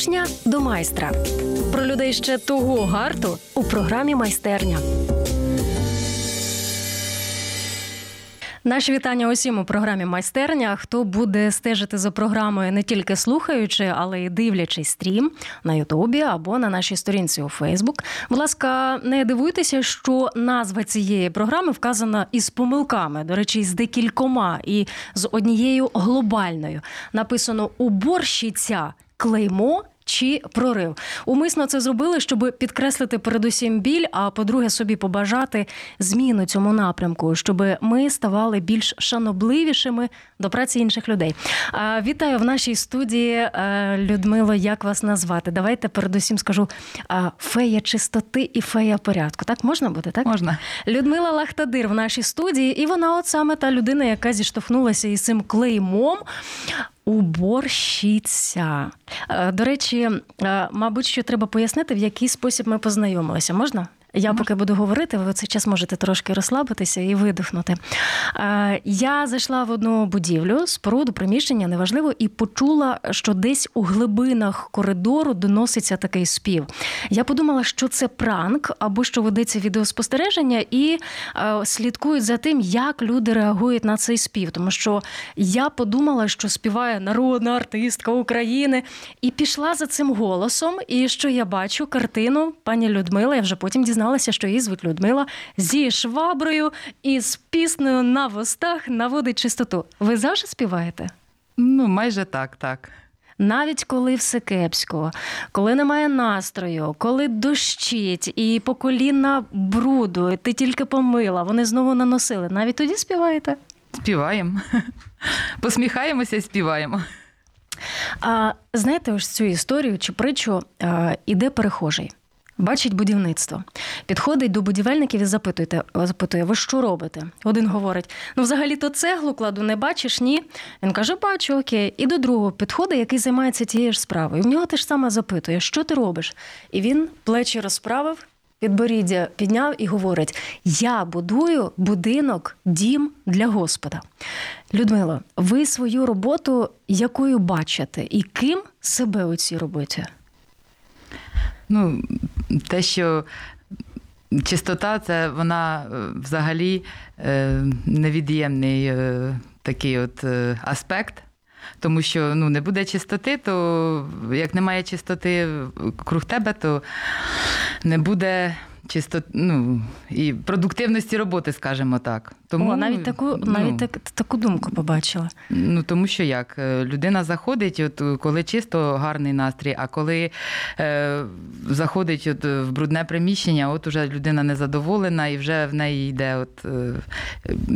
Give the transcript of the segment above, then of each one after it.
учня до майстра про людей ще того гарту у програмі майстерня. Наші вітання усім у програмі майстерня. Хто буде стежити за програмою не тільки слухаючи, але й дивлячись стрім на Ютубі або на нашій сторінці у Фейсбук. Будь ласка, не дивуйтеся, що назва цієї програми вказана із помилками, до речі, з декількома і з однією глобальною. Написано уборщиця клеймо. Чи прорив умисно це зробили, щоб підкреслити передусім біль, а по-друге, собі побажати зміну цьому напрямку, щоб ми ставали більш шанобливішими до праці інших людей. Вітаю в нашій студії Людмило. Як вас назвати? Давайте передусім скажу фея чистоти і фея порядку. Так можна буде? Так можна. Людмила Лахтадир в нашій студії, і вона, от саме та людина, яка зіштовхнулася із цим клеймом. Уборщиця. До речі, мабуть, що треба пояснити, в який спосіб ми познайомилися. Можна? Я поки буду говорити, ви в цей час можете трошки розслабитися і видихнути. Я зайшла в одну будівлю, споруду, приміщення, неважливо, і почула, що десь у глибинах коридору доноситься такий спів. Я подумала, що це пранк або що ведеться відеоспостереження, і слідкують за тим, як люди реагують на цей спів. Тому що я подумала, що співає народна артистка України, і пішла за цим голосом. І що я бачу картину пані Людмила, я вже потім дізналася, дізналася, що її звуть Людмила зі шваброю і з піснею на вустах наводить чистоту. Ви завжди співаєте? Ну, майже так, так. Навіть коли все кепсько, коли немає настрою, коли дощить і по коліна бруду, ти тільки помила, вони знову наносили. Навіть тоді співаєте? Співаємо. Посміхаємося і співаємо. А знаєте, ось цю історію чи притчу а, іде перехожий. Бачить будівництво, підходить до будівельників і запитує, запитує, ви що робите? Один говорить: ну, взагалі-то цеглу кладу, не бачиш, ні. Він каже, бачу, окей. І до другого підходить, який займається тією ж справою. В нього те ж саме запитує, що ти робиш? І він плечі розправив, підборіддя підняв і говорить: Я будую будинок, дім для Господа. Людмило, ви свою роботу якою бачите і ким себе у цій роботі? Ну, те, що чистота, це вона е, взагалі е, невід'ємний е, такий от аспект. Тому що ну, не буде чистоти, то як немає чистоти круг тебе, то не буде чисто ну, і продуктивності роботи, скажімо так. Тому О, навіть таку ну, навіть так, таку думку побачила. Ну тому що як е, людина заходить, от коли чисто гарний настрій, а коли е, заходить от в брудне приміщення, от уже людина незадоволена, і вже в неї йде. От е,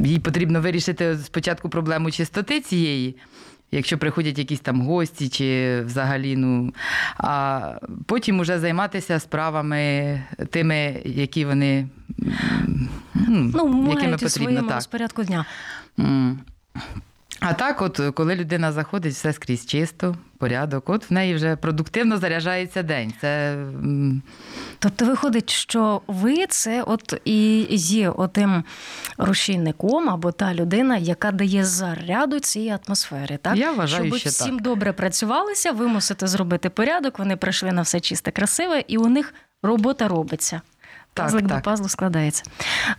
їй потрібно вирішити спочатку проблему чистоти цієї якщо приходять якісь там гості чи взагалі, ну а потім уже займатися справами тими, які вони ну, ну якими потрібно так. розпорядку дня. А так, от коли людина заходить, все скрізь чисто, порядок, от в неї вже продуктивно заряджається день. Це... Тобто виходить, що ви це от і є отим рушійником або та людина, яка дає заряду цій атмосфері, так? Я вважаю, Щоб що всім так. добре працювалися, ви мусите зробити порядок, вони прийшли на все чисте, красиве, і у них робота робиться. Так, Пазлик так. до пазлу складається.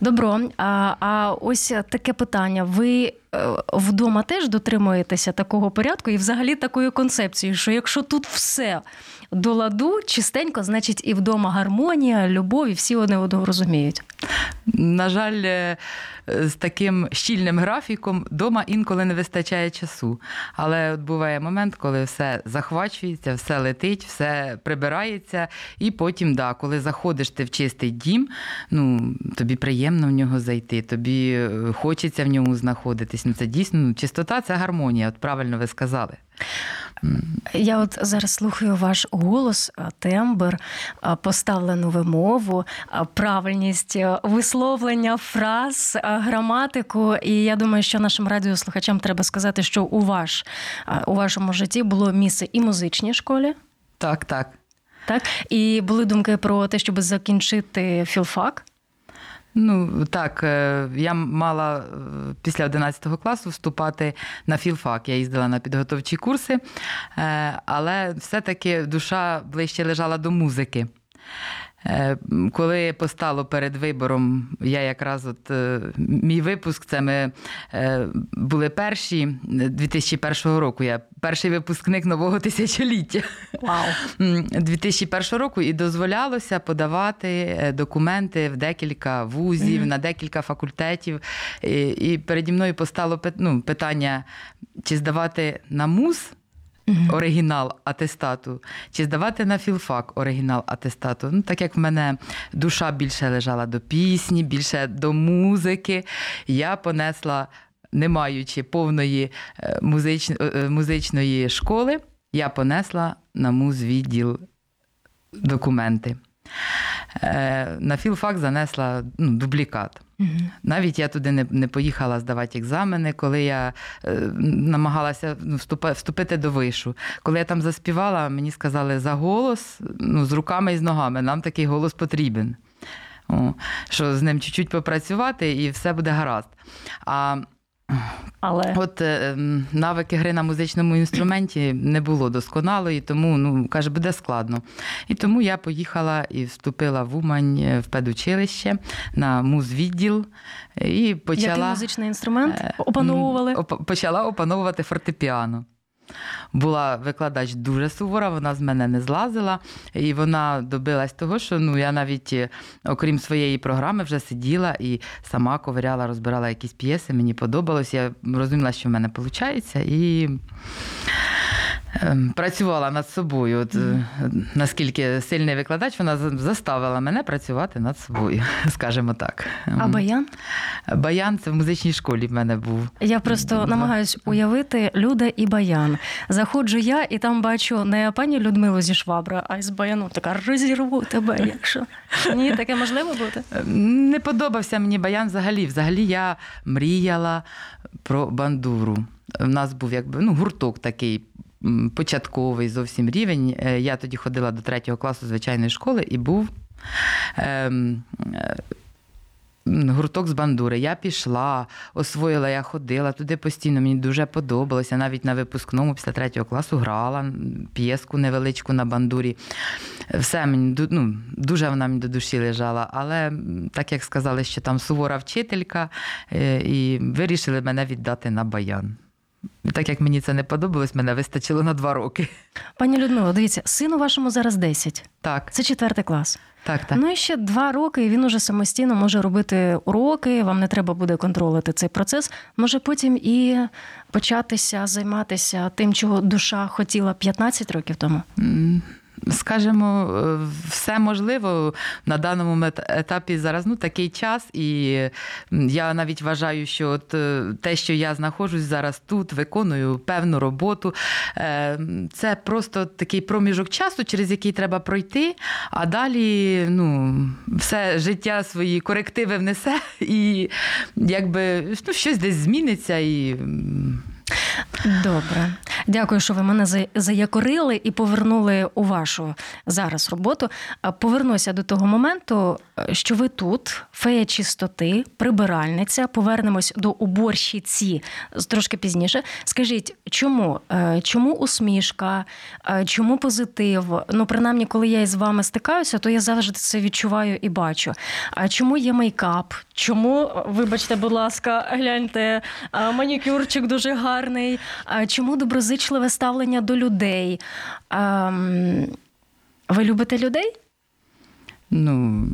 Добро. А а ось таке питання. Ви е, вдома теж дотримуєтеся такого порядку і взагалі такої концепції, що якщо тут все до ладу, чистенько, значить і вдома гармонія, любов, і всі одне одного розуміють. На жаль, е, з таким щільним графіком вдома інколи не вистачає часу. Але от буває момент, коли все захвачується, все летить, все прибирається, і потім, да, коли заходиш ти в чистий дім, ну тобі приємно в нього зайти, тобі е, хочеться в ньому знаходитись. Ну це дійсно ну, чистота це гармонія, от правильно ви сказали. Я от зараз слухаю ваш голос, тембр, поставлену вимову, правильність висловлення фраз, граматику. І я думаю, що нашим радіослухачам треба сказати, що у ваш у вашому житті було місце і музичній школі. Так, так. Так, і були думки про те, щоб закінчити філфак. Ну так, е, я мала е, після 11 класу вступати на філфак. Я їздила на підготовчі курси, е, але все-таки душа ближче лежала до музики. Е, Коли постало перед вибором, я якраз от е, мій випуск, це ми е, були перші е, 2001 року. Я перший випускник нового тисячоліття. М, 2001 року і дозволялося подавати документи в декілька вузів, на декілька факультетів. І, і переді мною постало ну, питання, чи здавати на МУЗ оригінал атестату, чи здавати на філфак оригінал атестату. Ну, так як в мене душа більше лежала до пісні, більше до музики, я понесла, не маючи повної е, музич... е, е, музичної школи, я понесла на музвідділ документи. Е, На філфак занесла ну, дублікат. Навіть я туди не, не поїхала здавати екзамени, коли я е, намагалася ну, вступа- вступити до вишу. Коли я там заспівала, мені сказали за голос ну, з руками і з ногами. Нам такий голос потрібен. О, що з ним чуть-чуть попрацювати і все буде гаразд. А Але От е, навики гри на музичному інструменті не було досконалої, тому ну каже, буде складно. І тому я поїхала і вступила в Умань е, в педучилище на музвідділ і почала який музичний інструмент е, опановували? почала опановувати фортепіано. Була викладач дуже сувора, вона з мене не злазила, і вона добилась того, що ну я навіть, е, окрім своєї програми, вже сиділа і сама ковиряла, розбирала якісь п'єси. Мені подобалось. Я розуміла, що в мене виходить, і працювала над собою. От, е, наскільки сильний викладач, вона заставила мене працювати над собою, скажімо так. А баян? Баян це в музичній школі в мене був. Я просто Да. намагаюсь уявити Люда і Баян. Заходжу я і там бачу не пані Людмилу зі Швабра, а із Баяну така розірву тебе, якщо ні, таке можливо бути. Не подобався мені баян взагалі. Взагалі я мріяла про бандуру. У нас був якби ну, гурток такий. Початковий зовсім рівень. Е, Я тоді ходила до третього класу звичайної школи і був ем, е, гурток з бандури. Я пішла, освоїла, я ходила туди постійно. Мені дуже подобалося. Навіть на випускному після третього класу грала п'єску невеличку на бандурі. Все мені ну, дуже вона мені до душі лежала. Але так як сказали, що там сувора вчителька, е, і вирішили мене віддати на баян. Так як мені це не подобалось, мене вистачило на два роки. Пані Людмила, дивіться, сину вашому зараз 10. Так, Це четвертий клас. так, так. Ну і ще два роки, і він уже самостійно може робити уроки. Вам не треба буде контролити цей процес. Може потім і початися займатися тим, чого душа хотіла 15 років тому. Скажемо, е, все можливо на даному етапі зараз ну, такий час, і я навіть вважаю, що от е, те, що я знаходжусь зараз тут, виконую певну роботу, е, це просто такий проміжок часу, через який треба пройти, а далі ну, все життя свої корективи внесе, і якби ну, щось десь зміниться. і... Добре, дякую, що ви мене за- заякорили і повернули у вашу зараз роботу. Повернуся до того моменту, е, що ви тут, фея чистоти, прибиральниця. Повернемось до уборщиці трошки пізніше. Скажіть, чому? Е, Чому усмішка? Е, Чому позитив? Ну, принаймні, коли я із вами стикаюся, то я завжди це відчуваю і бачу. А чому є мейкап? Чому, вибачте, будь ласка, гляньте, манікюрчик дуже гарний. А Чому доброзичливе ставлення до людей? Ви любите людей? Ну,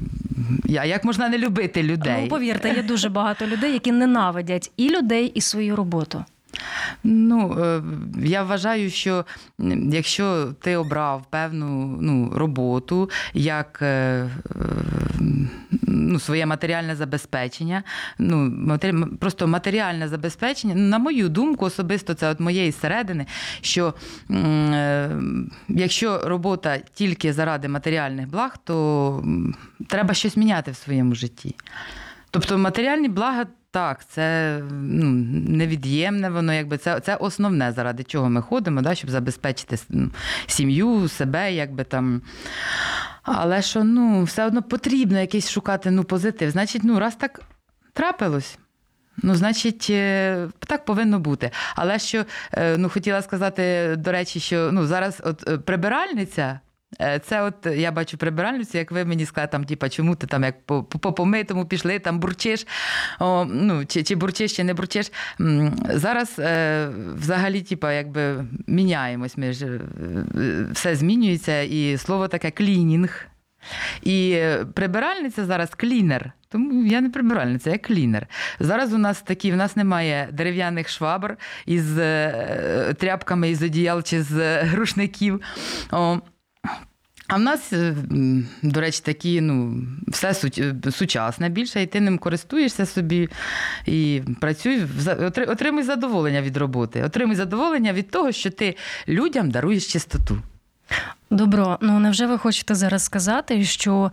я, як можна не любити людей? Ну, повірте, є дуже багато людей, які ненавидять і людей, і свою роботу. Ну, е, я вважаю, що якщо ти обрав певну ну, роботу як е, ну, своє матеріальне забезпечення, ну, просто матеріальне забезпечення, на мою думку, особисто це от моєї середини, що е, якщо робота тільки заради матеріальних благ, то треба щось міняти в своєму житті. Тобто матеріальні блага. Так, це ну, невід'ємне, воно якби це, це основне, заради чого ми ходимо, да, щоб забезпечити ну, сім'ю, себе, якби там. Але що ну, все одно потрібно якийсь шукати ну, позитив. Значить, ну, раз так трапилось. Ну, значить, е, так повинно бути. Але що е, ну, хотіла сказати, до речі, що ну, зараз от е, прибиральниця. Е, Це от я бачу прибиральницю, як ви мені сказали, там, типа, чому ти там як по, по помитому пішли, там бурчиш, о, ну, чи, чи бурчиш, чи не бурчиш. Зараз е, взагалі, типа, якби міняємось. Ми ж, е, все змінюється, і слово таке клінінг. І прибиральниця зараз клінер. Тому я не прибиральниця, я клінер. Зараз у нас такі, в нас немає дерев'яних швабр із е, тряпками із одіял чи з рушників. О, а в нас, е, до речі, такі, ну, все е, сучасне більше, і ти ним користуєшся собі і працюй, отримуй задоволення від роботи. Отримуй задоволення від того, що ти людям даруєш чистоту. Добро, ну невже ви хочете зараз сказати, що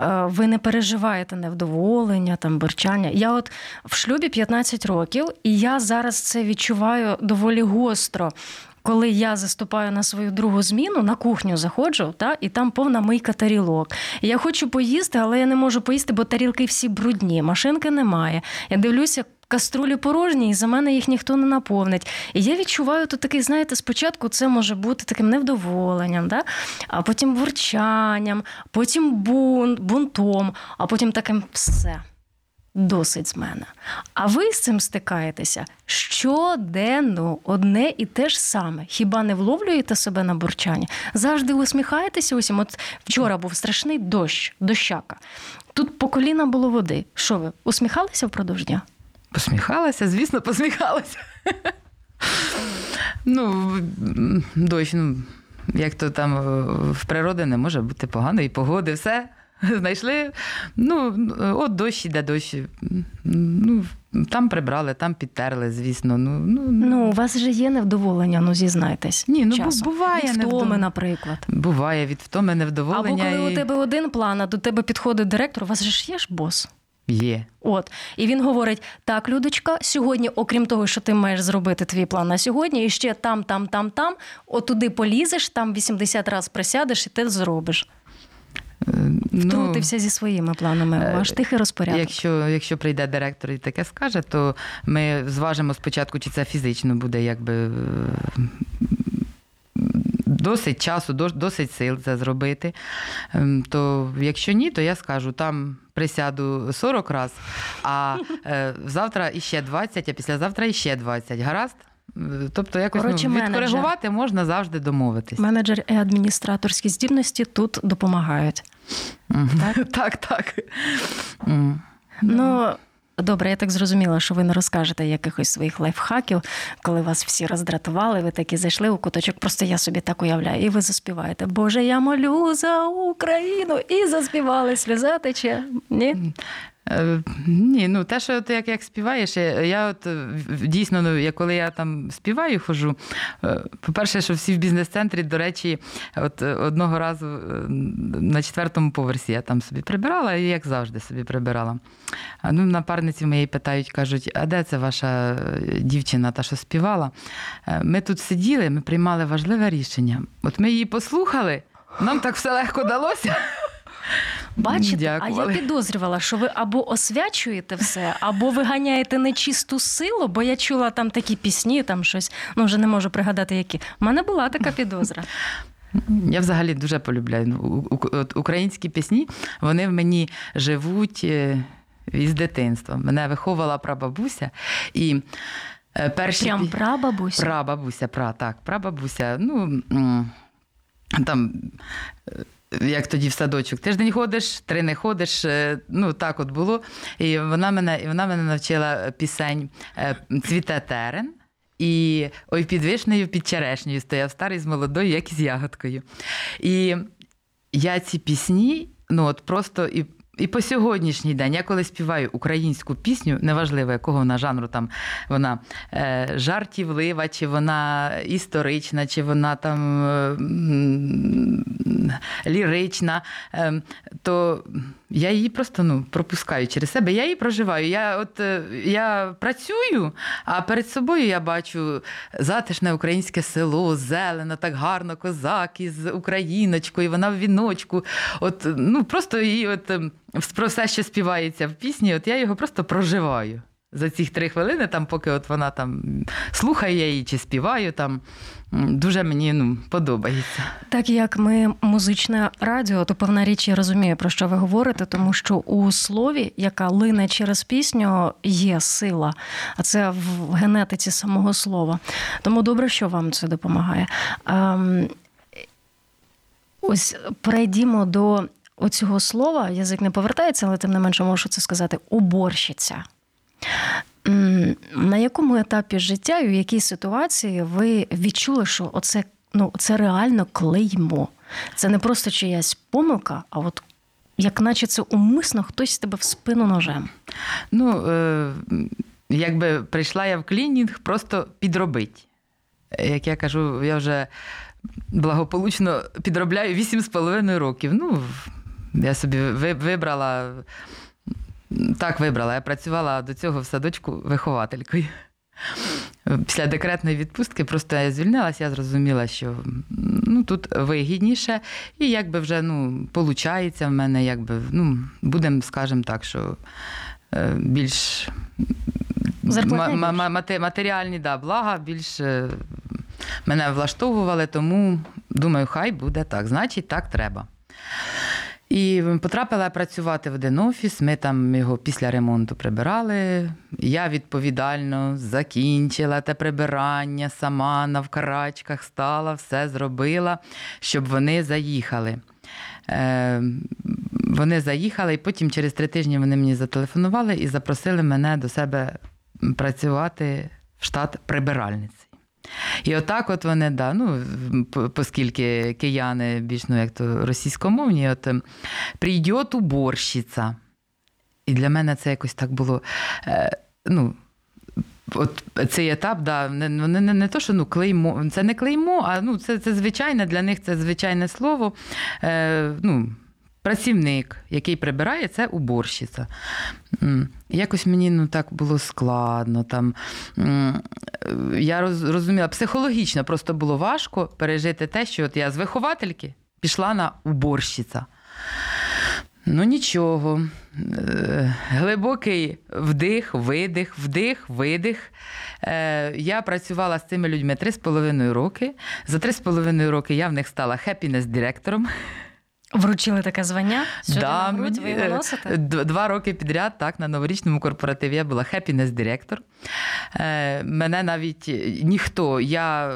е, ви не переживаєте невдоволення, там бурчання? Я от в шлюбі 15 років, і я зараз це відчуваю доволі гостро. Коли я заступаю на свою другу зміну, на кухню заходжу, та, і там повна мийка тарілок. Я хочу поїсти, але я не можу поїсти, бо тарілки всі брудні, машинки немає. Я дивлюся, каструлі порожні, і за мене їх ніхто не наповнить. І я відчуваю тут такий, знаєте, спочатку це може бути таким невдоволенням, да? а потім бурчанням, потім бунт, бунтом, а потім таким все. Досить з мене. А ви з цим стикаєтеся щоденно одне і те ж саме. Хіба не вловлюєте себе на бурчанні? Завжди усміхаєтеся усім. От вчора був страшний дощ, дощака. Тут по коліна було води. Що ви усміхалися впродовж дня? Посміхалася, звісно, посміхалася. Ну, дощ, ну, як то там в природі не може бути поганої погоди, все. Знайшли. Ну, от дощ іде дощ. Ну, там прибрали, там підтерли, звісно. Ну, ну, Ну, у вас же є невдоволення, ну зізнайтесь. Ні, ну, часом. буває Від втоми, невдоволення. наприклад. Буває від втоми Або коли і... у тебе один план, а до тебе підходить директор, у вас же ж є ж бос. Є. От і він говорить: так, Людочка, сьогодні, окрім того, що ти маєш зробити твій план на сьогодні, і ще там, там, там, там, отуди полізеш, там 80 разів присядеш, і ти зробиш. Е, ну, Втрутився зі своїми планами. Ваш тихий розпорядок. Якщо, якщо прийде директор і таке скаже, то ми зважимо спочатку, чи це фізично буде якби. е, Досить часу, досить сил це зробити. Ем, То якщо ні, то я скажу, там присяду 40 разів, а е, завтра іще 20, а післязавтра іще 20. Гаразд? Тобто якось ну, менеджер. відкоригувати можна завжди домовитись. Менеджер і адміністраторські здібності тут допомагають. Мгм. Так, так. Ну. Добре, я так зрозуміла, що ви не розкажете якихось своїх лайфхаків, коли вас всі роздратували, ви такі зайшли у куточок. Просто я собі так уявляю, і ви заспіваєте. Боже, я молю за Україну і заспівали сльоза тече. Ні? Е, Ні, ну те, що ти як, як співаєш, я- от е, дійсно, ну, я, коли я там співаю, хожу. е, По-перше, що всі в бізнес-центрі, до речі, от одного разу на четвертому поверсі я там собі прибирала, і як завжди собі прибирала. Ну, напарниці моєї питають, кажуть, а де це ваша дівчина, та що співала? Ми тут сиділи, ми приймали важливе рішення. От ми її послухали, нам так все легко далося. Бачите, Дякували. а я підозрювала, що ви або освячуєте все, або виганяєте нечисту силу, бо я чула там такі пісні, там щось, ну вже не можу пригадати, які. У мене була така підозра. Я взагалі дуже полюбляю ну, українські пісні. Вони в мені живуть е, із дитинства. Мене виховувала прабабуся. І е, перші Прям прабабуся. Прабабуся, пра, так, прабабуся. Ну, там, е, як тоді в садочок, тиждень ходиш, три не ходиш. е, Ну, так от було. І вона мене, і вона мене навчила пісень е, Цвіте терен. І ой, під вишнею, під черешнею стояв старий з молодою, як із ягодкою. І я ці пісні, ну от просто і. І по сьогоднішній день я коли співаю українську пісню, неважливо, якого вона жанру там вона е, жартівлива, чи вона історична, чи вона там е, лірична, е, то я її просто ну, пропускаю через себе. Я її проживаю. Я от е, я працюю, а перед собою я бачу затишне українське село, зелено, так гарно, козак із україночкою, вона в віночку. От, ну, Просто її от, ем, про все, що співається в пісні, от я його просто проживаю. За ці три хвилини, там, поки от вона там слухає її чи співаю, там дуже мені ну, подобається. Так як ми музичне радіо, то певна річ я розумію, про що ви говорите, тому що у слові, яка лине через пісню, є сила, а це в генетиці самого слова. Тому добре, що вам це допомагає. Ем, ось перейдімо до оцього слова. Язик не повертається, але тим не менше можу це сказати уборщиця. На якому етапі життя і в якій ситуації ви відчули, що оце ну, це реально клеймо? Це не просто чиясь помилка, а от як наче це умисно хтось тебе в спину ножем. Ну, е, якби прийшла я в клінінг, просто підробить. Як я кажу, я вже благополучно підробляю 8,5 років. Ну, я собі вибрала так вибрала. Я працювала до цього в садочку вихователькою. Після декретної відпустки просто я звільнилася, я зрозуміла, що ну, тут вигідніше, і якби вже ну, получається в мене, якби, ну, будемо, скажемо так, що е, більш матеріальні да, блага більш е, мене влаштовували, тому думаю, хай буде так. Значить, так треба. І потрапила працювати в один офіс. Ми там його після ремонту прибирали. Я відповідально закінчила те прибирання, сама на вкарачках стала, все зробила, щоб вони заїхали. Е, Вони заїхали, і потім через три тижні вони мені зателефонували і запросили мене до себе працювати в штат прибиральниці. І отак от вони, да, ну, оскільки кияни більш ну, як то російськомовні, от ем, прийде уборщиця. І для мене це якось так було. Е, ну, От цей етап, да, не не, не, не то, що ну, клеймо, це не клеймо, а ну, це це звичайне для них це звичайне слово. Е, ну, Працівник, який прибирає, це уборщиця. Якось мені ну, так було складно. Там. Я розуміла, психологічно просто було важко пережити те, що от я з виховательки пішла на уборщиця. Ну нічого. Е, глибокий вдих, видих, вдих, видих. Е, я працювала з цими людьми 3,5 роки. За 3,5 роки я в них стала хеппінес-директором. Вручили таке звання? Сьогодні да, на грудь ви його носите? Два роки підряд, так, на новорічному корпоративі я була хеппінес-директор. Е, мене навіть ніхто, я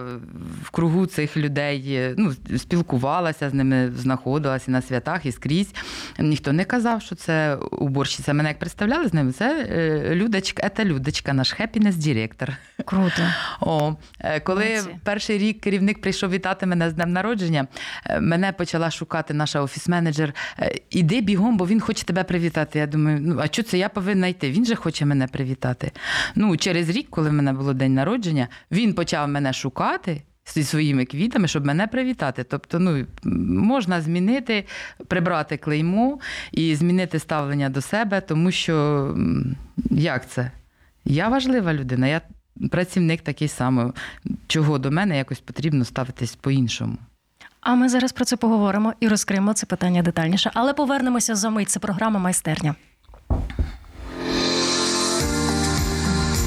в кругу цих людей ну, спілкувалася з ними, знаходилася на святах і скрізь. Ніхто не казав, що це уборщиця. Мене як представляли з ними, це е, Людочка, це Людочка, наш хеппінес-директор. Круто. О, е, Коли Молодці. перший рік керівник прийшов вітати мене з днем народження, мене почала шукати наша офіс-менеджер. Іди бігом, бо він хоче тебе привітати. Я думаю, ну а що це я повинна йти? Він же хоче мене привітати. Ну, через рік, коли в мене було день народження, він почав мене шукати. Зі своїми квітами, щоб мене привітати. Тобто, ну, можна змінити, прибрати клеймо і змінити ставлення до себе, тому що як це? Я важлива людина, я працівник такий самий, чого до мене якось потрібно ставитись по-іншому. А ми зараз про це поговоримо і розкриємо це питання детальніше. Але повернемося за мить. Це програма майстерня.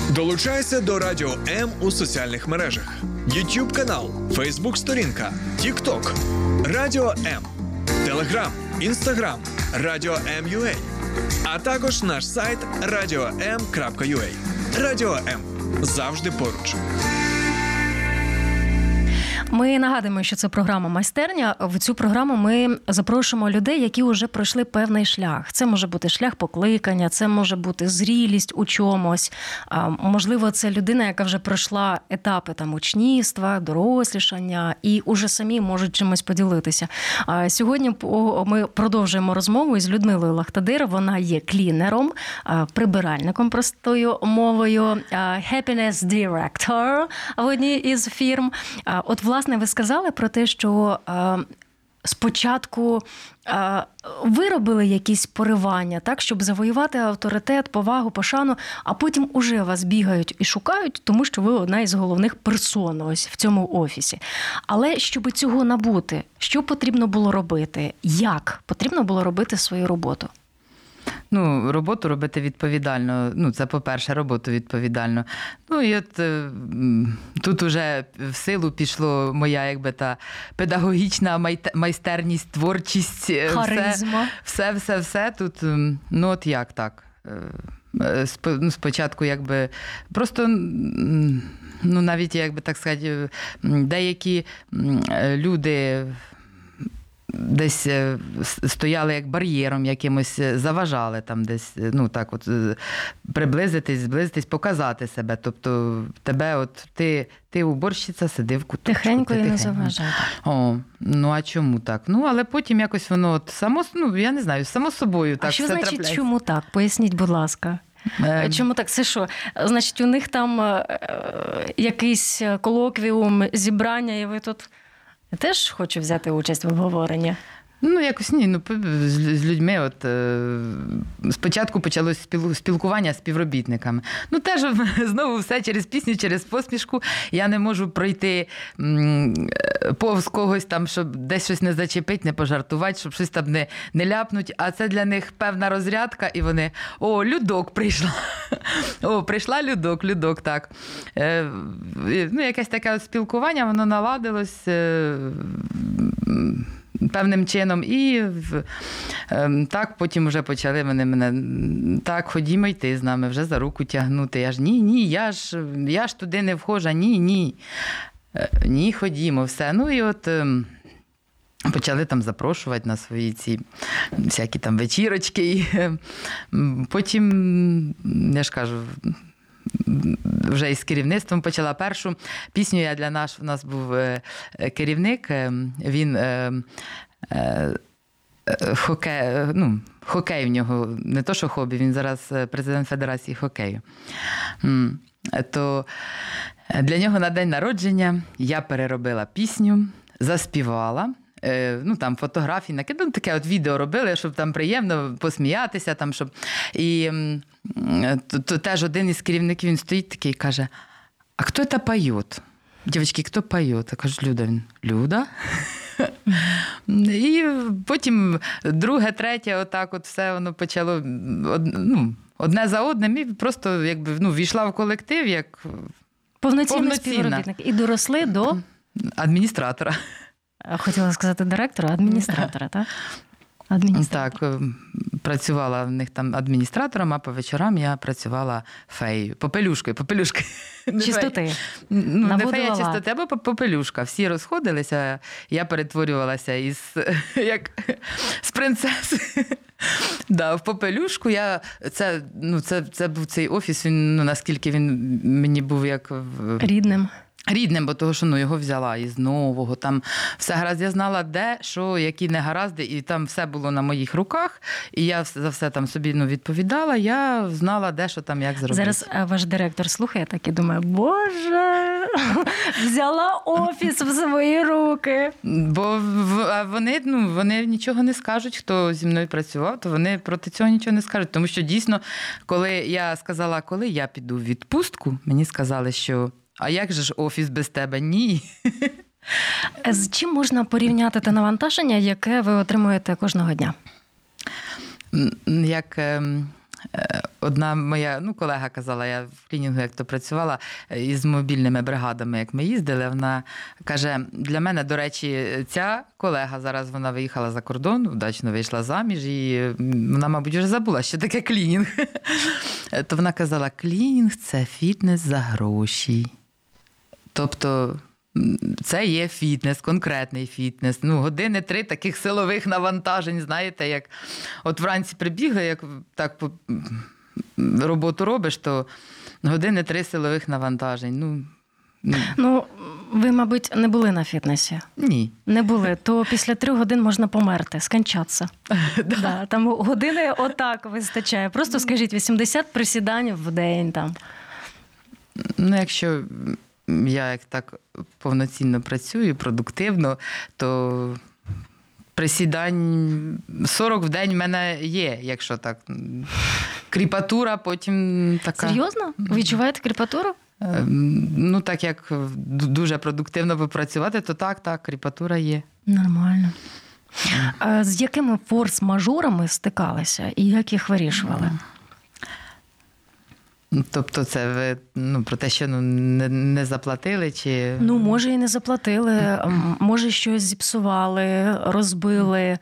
Долучайся до Радіо М у соціальних мережах: YouTube канал, Facebook сторінка, TikTok, Радіо М, Телеграм, Інстаграм, Радіо М.Ua, а також наш сайт radio.m.ua. Радіо М завжди поруч. Ми нагадуємо, що це програма майстерня. В цю програму ми запрошуємо людей, які вже пройшли певний шлях. Це може бути шлях покликання, це може бути зрілість у чомусь. Можливо, це людина, яка вже пройшла етапи там учнівства, дорослішання, і уже самі можуть чимось поділитися. Сьогодні ми продовжуємо розмову із Людмилою Лахтадир. Вона є клінером, прибиральником простою мовою, happiness director в одній із фірм. От, власне, ви сказали про те, що а, спочатку а, ви робили якісь поривання, так, щоб завоювати авторитет, повагу, пошану, а потім уже вас бігають і шукають, тому що ви одна із головних персон ось в цьому офісі. Але щоб цього набути, що потрібно було робити? Як потрібно було робити свою роботу? Ну, роботу робити відповідально. Ну, це, по-перше, роботу відповідально. Ну, і от е, тут уже в силу пішло моя якби та педагогічна майстерність, творчість. е, Все, все, все, все тут. Ну, от як так? Е, ну, Спочатку, якби просто. Ну, навіть, як би так сказати, деякі люди десь е, стояли як бар'єром якимось, е, заважали там десь, е, ну так, от приблизитись, зблизитись, показати себе. Тобто тебе, от ти, ти уборщиця, сиди в куточку. Тихенько ти і не заважайте. О, ну а чому так? Ну, але потім якось воно от само, ну я не знаю, само собою так а що все значить, трапляється. чому так? Поясніть, будь ласка. Чому так? Це що? Значить, у них там якийсь колоквіум, зібрання, і ви тут. Я теж хочу взяти участь в обговоренні. Ну, якось ні. Ну, з, людьми, от е, спочатку почалось спілкування з співробітниками. Ну, теж знову все через пісню, через посмішку. Я не можу пройти е, повз когось там, щоб десь щось не зачепити, не пожартувати, щоб щось там не, не ляпнуть. А це для них певна розрядка, і вони: о, людок прийшла. О, прийшла людок, людок, так. Е, ну, якесь таке от спілкування, воно наладилось. Певним чином, і ем, так потім вже почали вони мене так, ходімо йти з нами, вже за руку тягнути. Я ж ні, ні, я ж, я ж туди не вхожа, ні, ні. Е, Ні, ходімо, все. Ну і от. ем, Почали там запрошувати на свої ці всякі там вечірочки. Ем, потім, я ж кажу, вже із керівництвом почала першу пісню. Я для нас у нас був е, е, керівник. е, Він е, е, е, хокей, е, ну, хокей в нього не то, що хобі, він зараз президент Федерації хокею. То для нього на день народження я переробила пісню, заспівала. Ну, там фотографії накидали, ну, таке от відео робили, щоб там приємно посміятися. Там, щоб... І то, то теж один із керівників він стоїть такий і каже: А хто це поет? Дівчатки, хто поет? Я кажу, Люда. Він, Люда? І потім друге, третє, отак от все воно почало ну, одне за одним, і просто якби ну, війшла в колектив як Повноцінний Повноцінна. співробітник. І доросли до, адміністратора. хотіла сказати директора, адміністратора, так? Так, е, працювала в них там адміністратором, а по вечорам я працювала феєю. Попелюшкою, попелюшкою. Чистоти. Ну, не фея чистоти, або попелюшка. Всі розходилися, я перетворювалася із як з принцеси. Да, в попелюшку я це, ну, це, це був цей офіс. Він ну наскільки він мені був як Рідним. Рідним, бо того, що ну його взяла із нового. Там все гаразд. Я знала, де, що, які негаразди, і там все було на моїх руках. І я за все там собі ну, відповідала. Я знала, де що там, як зробити. Зараз ваш директор слухає так і думає, Боже, взяла офіс в свої руки. Бо вони, ну, вони нічого не скажуть, хто зі мною працював, то вони проти цього нічого не скажуть. Тому що дійсно, коли я сказала, коли я піду в відпустку, мені сказали, що а як же ж офіс без тебе? Ні. З чим можна порівняти те навантаження, яке ви отримуєте кожного дня? Як ем, е, одна моя ну, колега казала, я в клінінгу як то працювала е, із мобільними бригадами, як ми їздили, вона каже: для мене, до речі, ця колега зараз вона виїхала за кордон, вдачно вийшла заміж, і вона, мабуть, вже забула, що таке клінінг. То вона казала: клінінг це фітнес за гроші. Тобто. це є фітнес, конкретний фітнес. Ну, години три таких силових навантажень, знаєте, як от вранці прибігли, як так по- роботу робиш, то години три силових навантажень. Ну, ну, Ну, ви, мабуть, не були на фітнесі. ні. Не були, то після трьох годин можна померти, скончатися. да, там години отак вистачає. Просто скажіть 80 присідань в день там. Ну, якщо я як так повноцінно працюю, продуктивно, то присідань 40 в день в мене є, якщо так. Кріпатура потім така. Серйозно? Відчуваєте кріпатуру? Е, Ну, так як дуже продуктивно попрацювати, то так, так, кріпатура є. Нормально. А з якими форс-мажорами стикалися і як їх вирішували? Тобто, це ви ну, про те, що ну, не, не заплатили, чи Ну, може, і не заплатили, може, щось зіпсували, розбили.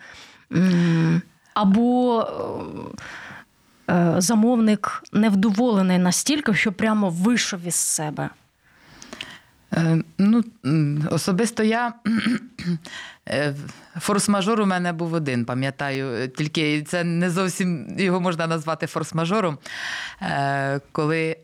Або е, е, замовник невдоволений настільки, що прямо вийшов із себе. Е, Ну, особисто я е, форс-мажор у мене був один, пам'ятаю. Е, Тільки це не зовсім його можна назвати форс-мажором. Коли,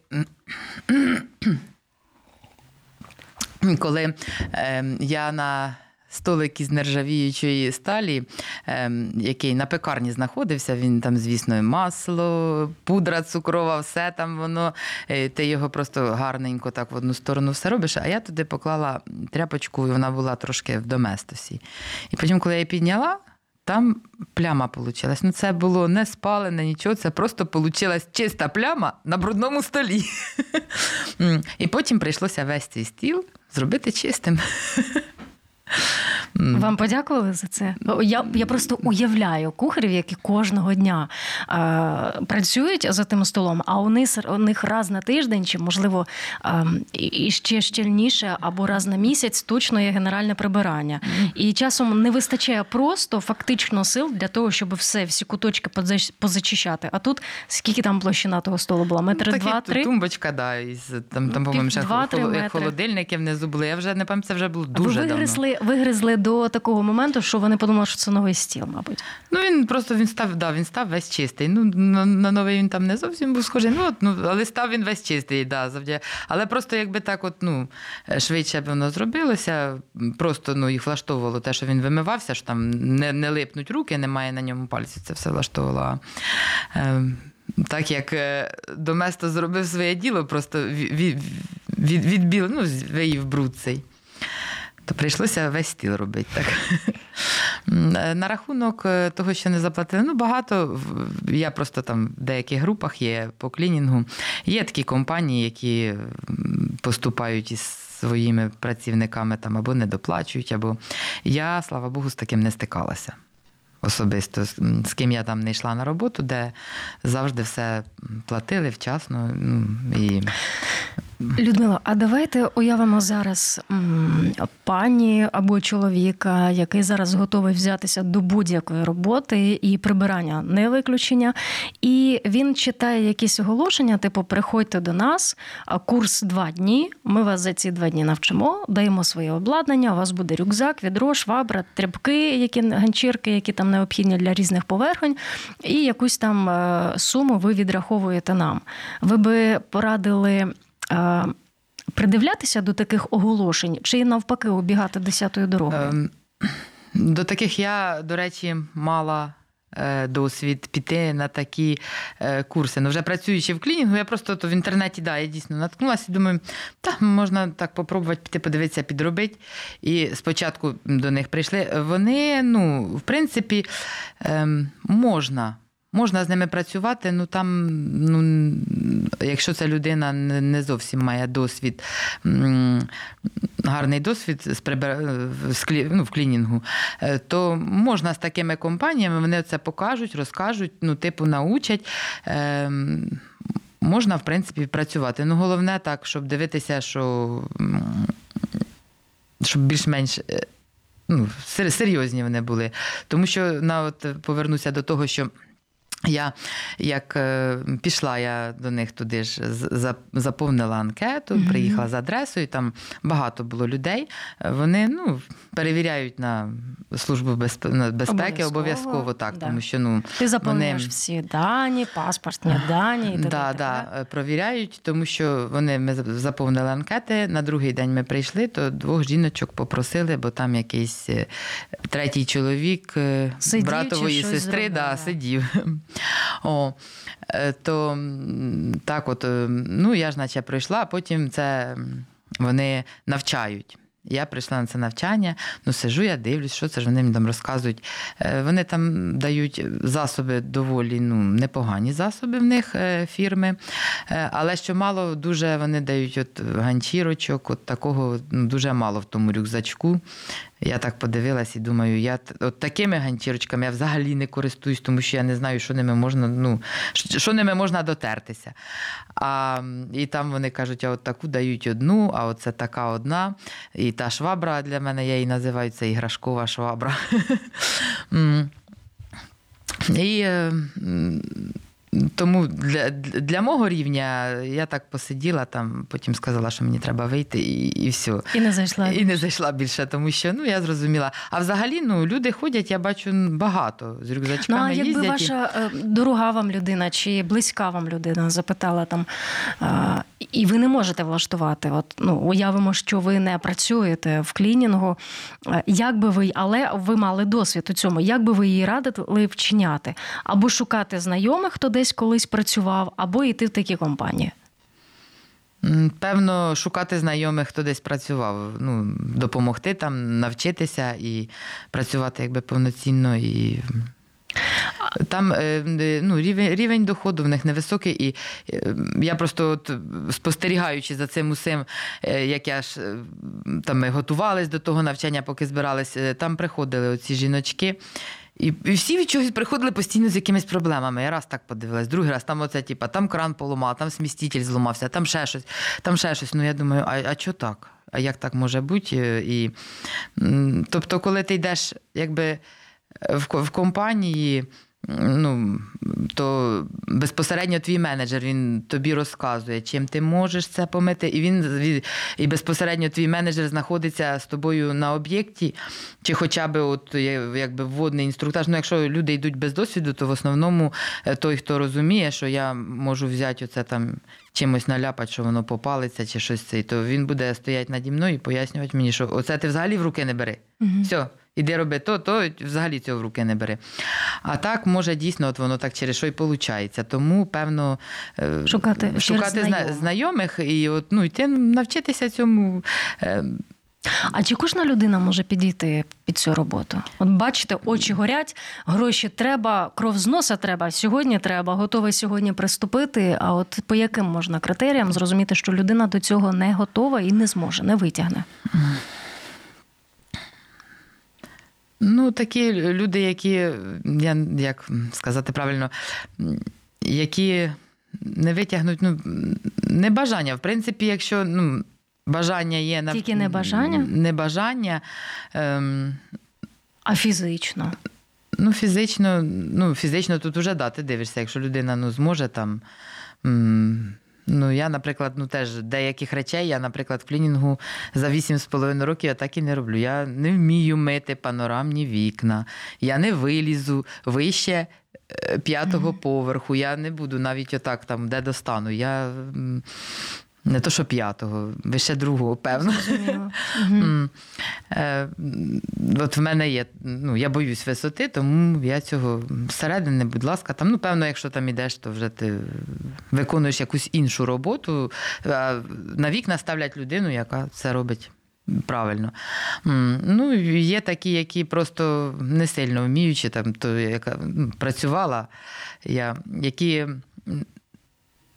коли е, я на столик із нержавіючої сталі, е, який на пекарні знаходився, він там, звісно, масло, пудра цукрова, все там воно. е, Ти його просто гарненько так в одну сторону все робиш. А я туди поклала тряпочку, вона була трошки в доместосі. І потім, коли я її підняла, там пляма вийшла. Ну, це було не спалене, нічого, це просто вийшла чиста пляма на брудному столі. І потім прийшлося весь цей стіл зробити чистим. Вам подякували за це? Я, я просто уявляю кухарів, які кожного дня е, працюють за тим столом, а у них, у них раз на тиждень, чи можливо е, і- ще щільніше, або раз на місяць точно є генеральне прибирання. І часом не вистачає просто фактично сил для того, щоб все, всі куточки позачищати. А тут скільки там площина того столу була? Метр Ну, два-три? Тумбочка, да, із там, там по-моєму, метри. холодильники внизу були. Я вже не пам'ятаю, це вже було дуже Ви давно. Вигризли, до такого моменту, що вони подумали, що це новий стіл, мабуть. Ну він просто він став, да, він став весь чистий. Ну на, на новий він там не зовсім був схожий. Ну, от, ну але став він весь чистий, да, завдяки. Але просто якби так, от ну швидше б воно зробилося. Просто ну їх влаштовувало те, що він вимивався, що там не, не липнуть руки, немає на ньому пальців. Це все влаштовувало. Е, так як е, Доместо зробив своє діло, просто від, від, відбіл, ну, виїв бруд цей. То прийшлося весь стіл робити так. На рахунок е, того, що не заплатили, ну багато. Я просто там в деяких групах є по клінінгу. Є такі компанії, які поступають із своїми працівниками там або не доплачують, або я, слава Богу, з таким не стикалася. Особисто з ким я там не йшла на роботу, де завжди все платили вчасно. Ну, і Людмила, а давайте уявимо зараз пані або чоловіка, який зараз готовий взятися до будь-якої роботи і прибирання не виключення. І він читає якісь оголошення, типу, приходьте до нас, а курс два дні. Ми вас за ці два дні навчимо, даємо своє обладнання. У вас буде рюкзак, відро, швабра, тряпки, які ганчірки, які там необхідні для різних поверхонь, і якусь там е, суму ви відраховуєте нам. Ви би порадили. Е, Придивлятися до таких оголошень чи навпаки обігати десятою дорогою? Ем, До таких я, до речі, мала е, досвід піти на такі е, курси. Ну, вже працюючи в клінінгу, я просто то в інтернеті да, я дійсно наткнулася і думаю, та можна так попробувати піти, подивитися, підробити. І спочатку до них прийшли. Вони, ну, в принципі, ем, можна. Можна з ними працювати, ну там, ну, якщо ця людина не зовсім має досвід, гарний досвід з клі... ну, в клінінгу, е, то можна з такими компаніями, вони це покажуть, розкажуть, ну, типу, научать. Ем, Можна, в принципі, працювати. Ну, головне так, щоб дивитися, що щоб більш-менш. е, Ну, серйозні вони були. Тому що на от повернуся до того, що Я як е, пішла я до них туди ж, заповнила анкету, mm-hmm. приїхала за адресою, там багато було людей. Вони ну, перевіряють на службу безпеки обов'язково, обов'язково так, да. тому що ну ти заповнюєш вони... всі дані, паспортні дані. І да, да, е, провіряють, тому що вони ми заповнили анкети. На другий день ми прийшли, то двох жіночок попросили, бо там якийсь е, третій чоловік сидів, братової сестри да, сидів. О, е, То так, от, е, ну я ж наче пройшла, а потім це вони навчають. Я прийшла на це навчання, ну сижу, я дивлюсь, що це ж вони мені там розказують. Е, вони там дають засоби доволі ну, непогані засоби в них фірми, але що мало, дуже вони дають от ганчірочок, от такого ну, дуже мало в тому рюкзачку. Я так подивилась і думаю, я от такими ганчірочками я взагалі не користуюсь, тому що я не знаю, що ними можна ну, що ними можна дотертися. А, І там вони кажуть, а от таку дають одну, а оце така одна. І та швабра для мене, я її називаю це іграшкова швабра. І тому для для мого рівня я так посиділа там, потім сказала, що мені треба вийти, і і все. І не зайшла І не зайшла більше, тому що ну я зрозуміла. А взагалі ну, люди ходять, я бачу багато з рюкзачками. Ну, а якби їздять. ваша е, дорога вам людина чи близька вам людина запитала там, а, і ви не можете влаштувати. От ну уявимо, що ви не працюєте в клінінгу. Як би ви, але ви мали досвід у цьому, як би ви її радили вчиняти? Або шукати знайомих, хто десь колись працював, або йти в такі компанії? Певно, шукати знайомих, хто десь працював, ну, допомогти там, навчитися і працювати якби повноцінно і. Там е, ну, рівень рівень доходу в них невисокий, і е, я просто от, спостерігаючи за цим усім, е, як я ж там ми готувались до того навчання, поки збирались, там приходили оці жіночки. І і всі від чогось приходили постійно з якимись проблемами. Я раз так подивилась, другий раз там оце, типа, там кран поламав, там сміститель зламався, там ще щось, там ще щось. Ну я думаю, а а що так? А як так може бути? І, Тобто, коли ти йдеш якби в, в компанії ну, то безпосередньо твій менеджер він тобі розказує, чим ти можеш це помити, і він і безпосередньо твій менеджер знаходиться з тобою на об'єкті, чи хоча б от якби вводний інструктаж. Ну, якщо люди йдуть без досвіду, то в основному е, той, хто розуміє, що я можу взяти оце там. Чимось наляпати, що воно попалиться, чи щось це, то він буде стояти наді мною і пояснювати мені, що оце ти взагалі в руки не бери. Угу. Все, іди роби то, то взагалі цього в руки не бери. А так, може, дійсно, от воно так через що й виходить. Тому, певно, е, шукати шукати знайомих. знайомих і от, ну, йти навчитися цьому. Е, а чи кожна людина може підійти під цю роботу? От бачите, очі горять, гроші треба, кров з носа треба, сьогодні треба, готовий сьогодні приступити. А от по яким можна критеріям зрозуміти, що людина до цього не готова і не зможе, не витягне? Ну, такі люди, які, я як сказати правильно, які не витягнуть ну, не бажання. В принципі, якщо ну, бажання є на Тільки не бажання? Не бажання. Ем... А фізично? Ну, фізично, ну, фізично тут вже да, ти дивишся, якщо людина ну, зможе там. М- Ну, я, наприклад, ну теж деяких речей, я, наприклад, в клінінгу за 8,5 років я так і не роблю. Я не вмію мити панорамні вікна, я не вилізу вище е, п'ятого mm-hmm. поверху. Я не буду навіть отак там, де достану. Я не то, що п'ятого, вище другого, певно. Mm-hmm. От в мене є, ну, я боюсь висоти, тому я цього всередини, будь ласка, там, ну, певно, якщо там ідеш, то вже ти виконуєш якусь іншу роботу. На вікна ставлять людину, яка це робить. Правильно. Ну, Є такі, які просто не сильно вміючи, там, то, яка працювала, я, які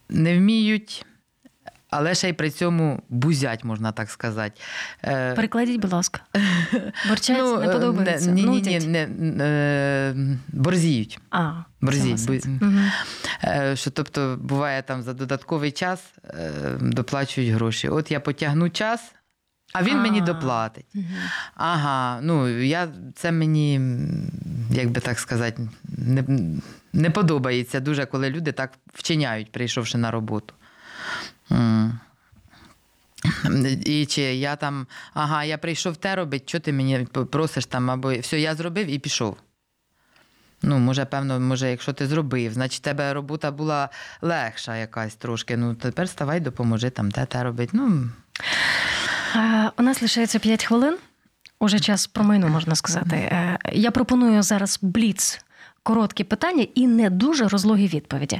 не вміють але ще й при цьому бузять, можна так сказати. Е, Перекладіть, будь ласка. Борчать ну, не подобається. Ні, ні, ні, не, е, борзіють. А, Борзіють. Угу. Що, Тобто, буває там за додатковий час доплачують гроші. От я потягну час. А він мені А. доплатить. Ага, ну я це мені, як би так сказати, не, не подобається дуже, коли люди так вчиняють, прийшовши на роботу. І чи я там, ага, я прийшов те робити, що ти мені просиш там, або все, я зробив і пішов. Ну, може, певно, може, якщо ти зробив, значить, тебе робота була легша якась трошки. Ну, тепер ставай, допоможи там те, те робити. Ну, Е, У нас лишається 5 хвилин. Уже час про майно, можна сказати. Е, Я пропоную зараз бліц. Короткі питання і не дуже розлогі відповіді.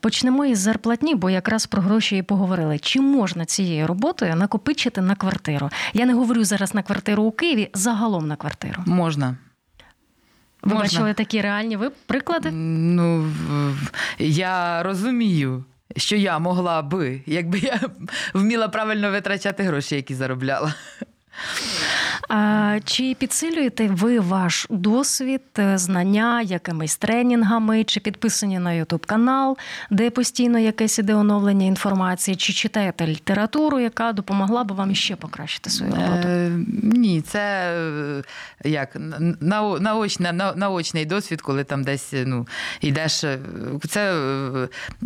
Почнемо із зарплатні, бо якраз про гроші і поговорили. Чи можна цією роботою накопичити на квартиру? Я не говорю зараз на квартиру у Києві, загалом на квартиру. можна. Ви Можна. бачили такі реальні ви приклади? Ну, я розумію, що я могла би, якби я вміла правильно витрачати гроші, які заробляла. А, чи підсилюєте ви ваш досвід, е, знання якимись тренінгами, чи підписані на Ютуб канал, де постійно якесь іде оновлення інформації, чи читаєте літературу, яка допомогла б вам ще покращити свою роботу? Е, ні, це е, як наочна, на, наочний досвід, коли там десь ну, йдеш. е, Це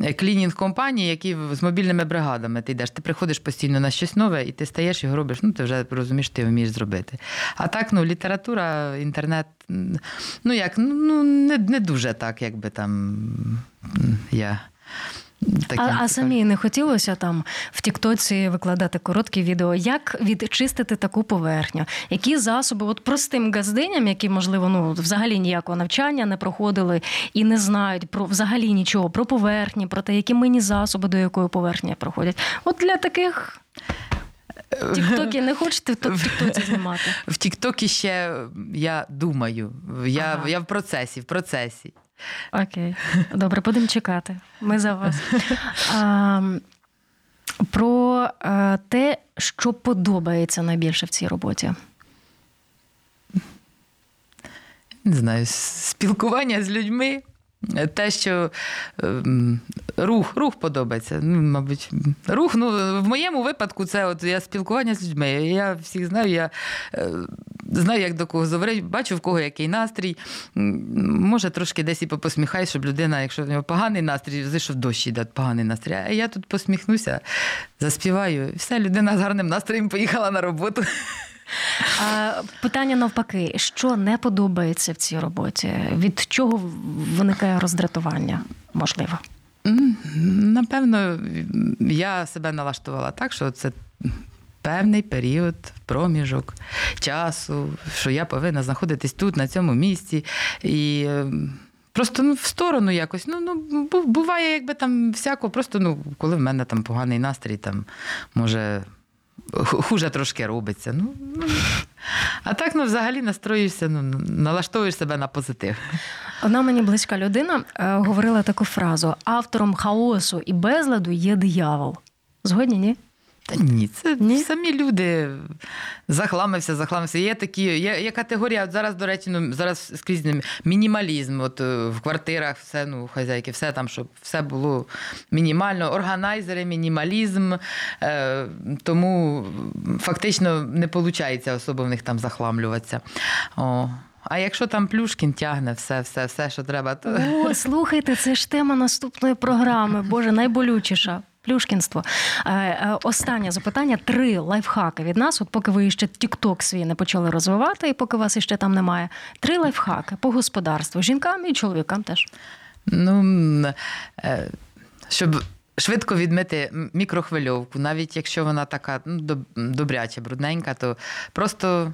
е, клінінг компанії, які з мобільними бригадами ти йдеш. Ти приходиш постійно на щось нове, і ти стаєш його робиш. Ну, ти вже розумієш, ти вмієш зробити. А так, ну, література, інтернет, ну як, ну не, не дуже так, якби там я. таким А, а самі не хотілося там в Тіктоці викладати короткі відео, як відчистити таку поверхню, які засоби, от простим газдиням, які, можливо, ну взагалі ніякого навчання не проходили і не знають про взагалі нічого про поверхні, про те, які мені засоби до якої поверхні проходять. От для таких тіктоки не хочете в Тіктоці знімати. В Тіктокі ще я думаю. Я, Ага. я в процесі, в процесі. Окей, добре, будемо чекати. Ми за вас. А, про е, те, що подобається найбільше в цій роботі. Не знаю, спілкування з людьми. Те, що ем, рух, рух подобається. Ну, мабуть, рух, ну, в моєму випадку, це от я спілкування з людьми. Я всіх знаю, я е, знаю, як до кого говорити, бачу, в кого який настрій. Може, трошки десь і посміхай, щоб людина, якщо в нього поганий настрій, зайшов дощ іде, поганий настрій. А я тут посміхнуся, заспіваю. Все, людина з гарним настроєм поїхала на роботу. Питання навпаки, що не подобається в цій роботі? Від чого виникає роздратування? Можливо. Напевно, я себе налаштувала так, що це певний період, проміжок часу, що я повинна знаходитись тут, на цьому місці. І е, просто ну, в сторону якось. Ну, ну, буває, якби там всяко, просто ну, коли в мене там поганий настрій, там може. Ху- Хуже трошки робиться. Ну, ну, а так, ну, взагалі настроюєшся, ну, налаштовуєш себе на позитив. Одна мені близька людина е, говорила таку фразу: автором хаосу і безладу є диявол. Згодні, ні? Та ні, це Ні? самі люди захламився, захламився. Є такі, є, є категорія. От зараз, до речі, ну зараз скрізь мінімалізм. От е, в квартирах все, ну, хазяйки, все там, щоб все було мінімально. Органайзери, мінімалізм. Е, тому фактично не виходить особо в них там захламлюватися. О. А якщо там Плюшкін тягне все, все, все, що треба, то О, слухайте, це ж тема наступної програми. Боже, найболючіша. Плюшкінство. Е, е, Останнє запитання: три лайфхаки від нас. От поки ви ще Тікток свій не почали розвивати, і поки вас іще там немає. Три лайфхаки по господарству, жінкам і чоловікам теж. Ну, е, щоб швидко відмити мікрохвильовку, навіть якщо вона така ну, добряча, брудненька, то просто.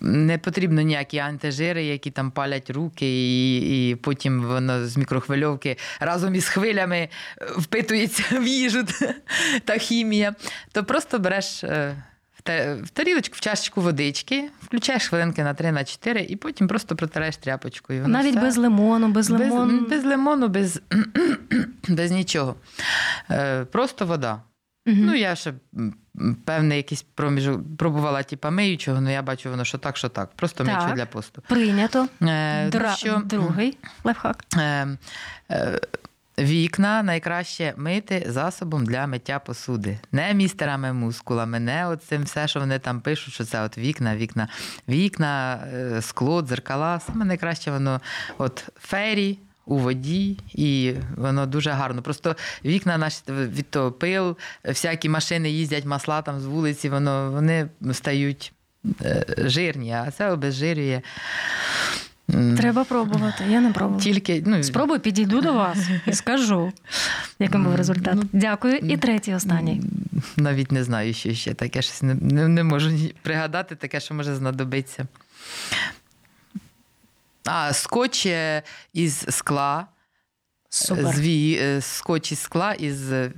Не потрібно ніякі антижири, які там палять руки, і, і потім воно з мікрохвильовки разом із хвилями е, впитується в їжу та хімія. То просто береш е, в тарілочку, в чашечку водички, включаєш хвилинки на 3 на 4 і потім просто протираєш тряпочкою. Воно Навіть все- без лимону, без лимону. без, без лимону, без, без нічого. Е, просто вода. Мгм. Ну, я ще певний якийсь проміжок пробувала, типа миючого, але я бачу, воно що так, що так. Просто Так. миючу для посту. Прийнято. Е, ну, Дра- що, Другий лайфхак. Е, е, Вікна найкраще мити засобом для миття посуди. Не містерами мускулами, не оцим все, що вони там пишуть, що це от вікна, вікна, вікна, е, скло, дзеркала. Саме найкраще воно от фері. У воді, і воно дуже гарно. Просто вікна наші від того пил, всякі машини їздять, масла там з вулиці, воно вони стають е, жирні, а це обезжирює. Треба пробувати. Я не пробувала. Тільки ну, Спробую, підійду до вас і скажу, яким був результат. Дякую. І третій останній. Навіть не знаю, що ще таке щось не, не, не можу пригадати, таке, що може знадобитися. А, скотч із скла. Супер. Зві, е, скотч із скла із е,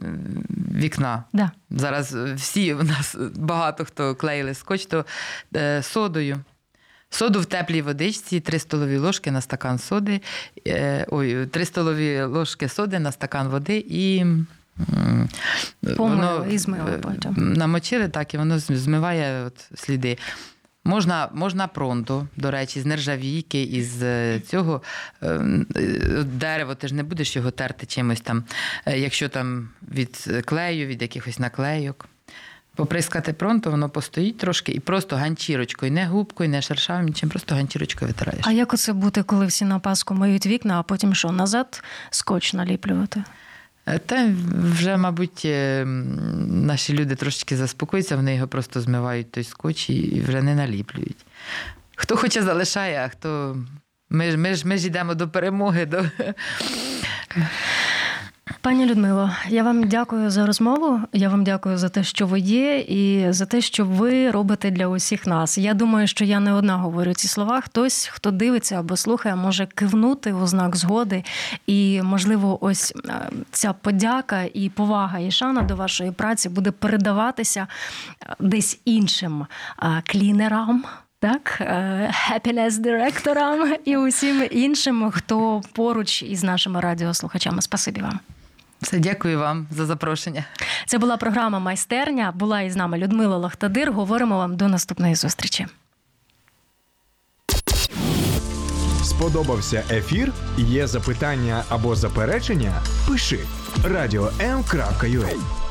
вікна. Да. Зараз е, всі у нас багато хто клеїли скотч, то е, содою. Соду в теплій водичці, 3 столові ложки на стакан соди, е, ой, 3 столові ложки соди на стакан води і. Помили і змили потім. Намочили так, і воно змиває от сліди. Можна, можна пронто, до речі, з нержавійки, із е, цього е, е, дерево, ти ж не будеш його терти чимось там, якщо там від клею, від якихось наклейок. Поприскати пронто, воно постоїть трошки і просто ганчірочкою, не губкою, не шершавим, нічим, просто ганчірочкою витираєш. А як оце бути, коли всі на Пасху миють вікна, а потім що, назад скотч наліплювати? Е, Та вже, мабуть, е, наші люди трошечки заспокоїться, вони його просто змивають той скотч і вже не наліплюють. Хто хоче, залишає, а хто. Ми ж, ми ж, ми ж йдемо до перемоги. До... Пані Людмило, я вам дякую за розмову. Я вам дякую за те, що ви є, і за те, що ви робите для усіх нас. Я думаю, що я не одна говорю ці слова. Хтось, хто дивиться або слухає, може кивнути у знак згоди. І, можливо, ось е, ця подяка і повага і шана до вашої праці буде передаватися е, десь іншим е, клінерам. Так, е, happiness-директорам і усім іншим, хто поруч із нашими радіослухачами. Спасибі вам. Все, дякую вам за запрошення. Це була програма Майстерня. Була із нами Людмила Лохтадир. Говоримо вам до наступної зустрічі. Сподобався ефір? Є запитання або заперечення? Пиши радіом.ua